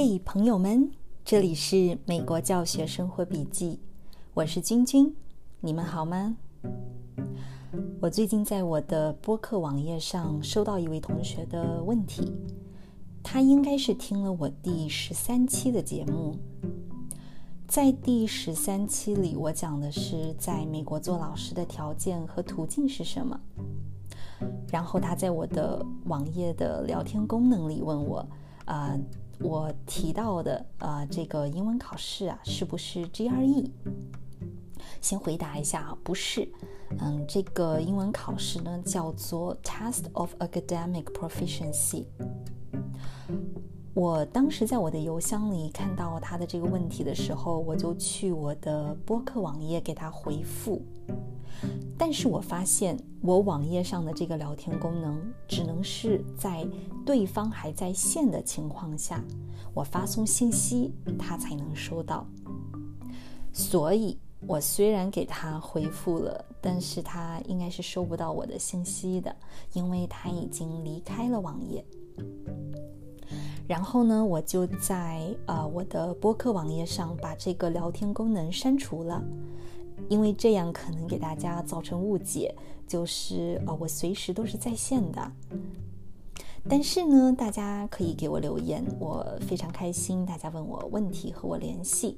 嘿，朋友们，这里是美国教学生活笔记，我是君君，你们好吗？我最近在我的播客网页上收到一位同学的问题，他应该是听了我第十三期的节目，在第十三期里，我讲的是在美国做老师的条件和途径是什么，然后他在我的网页的聊天功能里问我，啊。我提到的呃，这个英文考试啊，是不是 GRE？先回答一下啊，不是。嗯，这个英文考试呢叫做 Test of Academic Proficiency。我当时在我的邮箱里看到他的这个问题的时候，我就去我的播客网页给他回复。但是我发现，我网页上的这个聊天功能只能是在对方还在线的情况下，我发送信息，他才能收到。所以，我虽然给他回复了，但是他应该是收不到我的信息的，因为他已经离开了网页。然后呢，我就在呃我的播客网页上把这个聊天功能删除了。因为这样可能给大家造成误解，就是呃，我随时都是在线的。但是呢，大家可以给我留言，我非常开心，大家问我问题和我联系。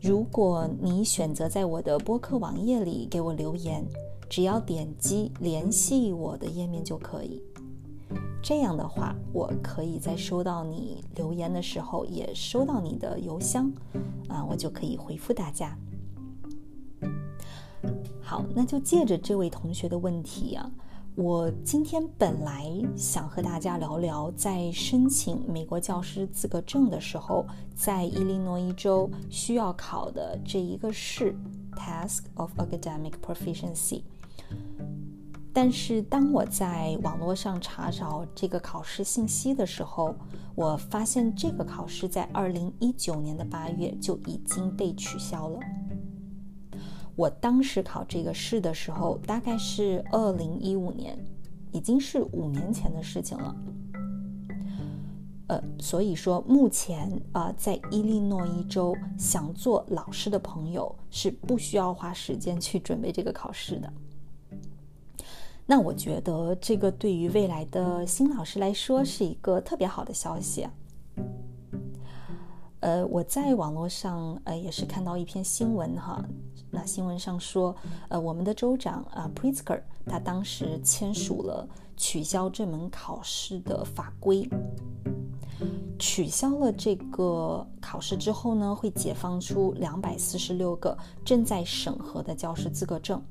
如果你选择在我的播客网页里给我留言，只要点击联系我的页面就可以。这样的话，我可以在收到你留言的时候，也收到你的邮箱，啊，我就可以回复大家。好，那就借着这位同学的问题啊，我今天本来想和大家聊聊，在申请美国教师资格证的时候，在伊利诺伊州需要考的这一个试 （Task of Academic Proficiency）。但是当我在网络上查找这个考试信息的时候，我发现这个考试在二零一九年的八月就已经被取消了。我当时考这个试的时候，大概是二零一五年，已经是五年前的事情了。呃，所以说目前啊，在伊利诺伊州想做老师的朋友是不需要花时间去准备这个考试的。那我觉得这个对于未来的新老师来说是一个特别好的消息。呃，我在网络上呃也是看到一篇新闻哈。那新闻上说，呃，我们的州长啊，Pritzker，他当时签署了取消这门考试的法规。取消了这个考试之后呢，会解放出两百四十六个正在审核的教师资格证。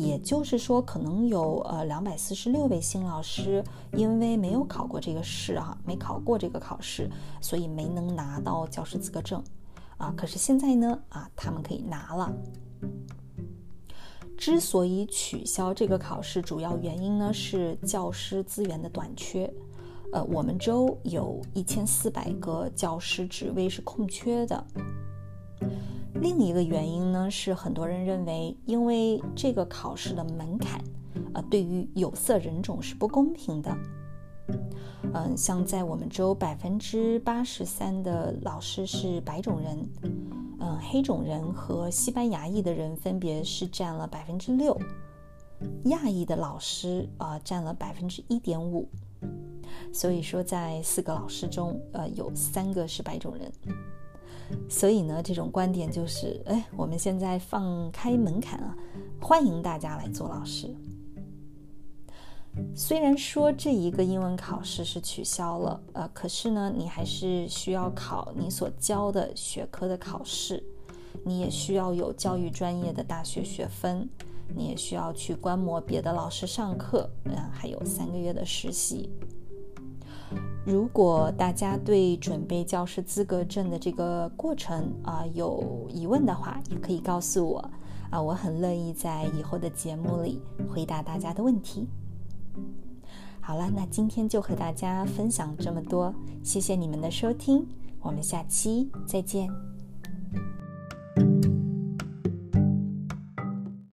也就是说，可能有呃两百四十六位新老师因为没有考过这个试哈，没考过这个考试，所以没能拿到教师资格证。啊，可是现在呢，啊，他们可以拿了。之所以取消这个考试，主要原因呢是教师资源的短缺。呃，我们州有一千四百个教师职位是空缺的。另一个原因呢是，很多人认为，因为这个考试的门槛，啊，对于有色人种是不公平的。嗯，像在我们州，百分之八十三的老师是白种人，嗯，黑种人和西班牙裔的人分别是占了百分之六，亚裔的老师啊占了百分之一点五，所以说在四个老师中，呃，有三个是白种人，所以呢，这种观点就是，哎，我们现在放开门槛啊，欢迎大家来做老师。虽然说这一个英文考试是取消了，呃，可是呢，你还是需要考你所教的学科的考试，你也需要有教育专业的大学学分，你也需要去观摩别的老师上课，嗯，还有三个月的实习。如果大家对准备教师资格证的这个过程啊有疑问的话，也可以告诉我，啊，我很乐意在以后的节目里回答大家的问题。好了，那今天就和大家分享这么多，谢谢你们的收听，我们下期再见。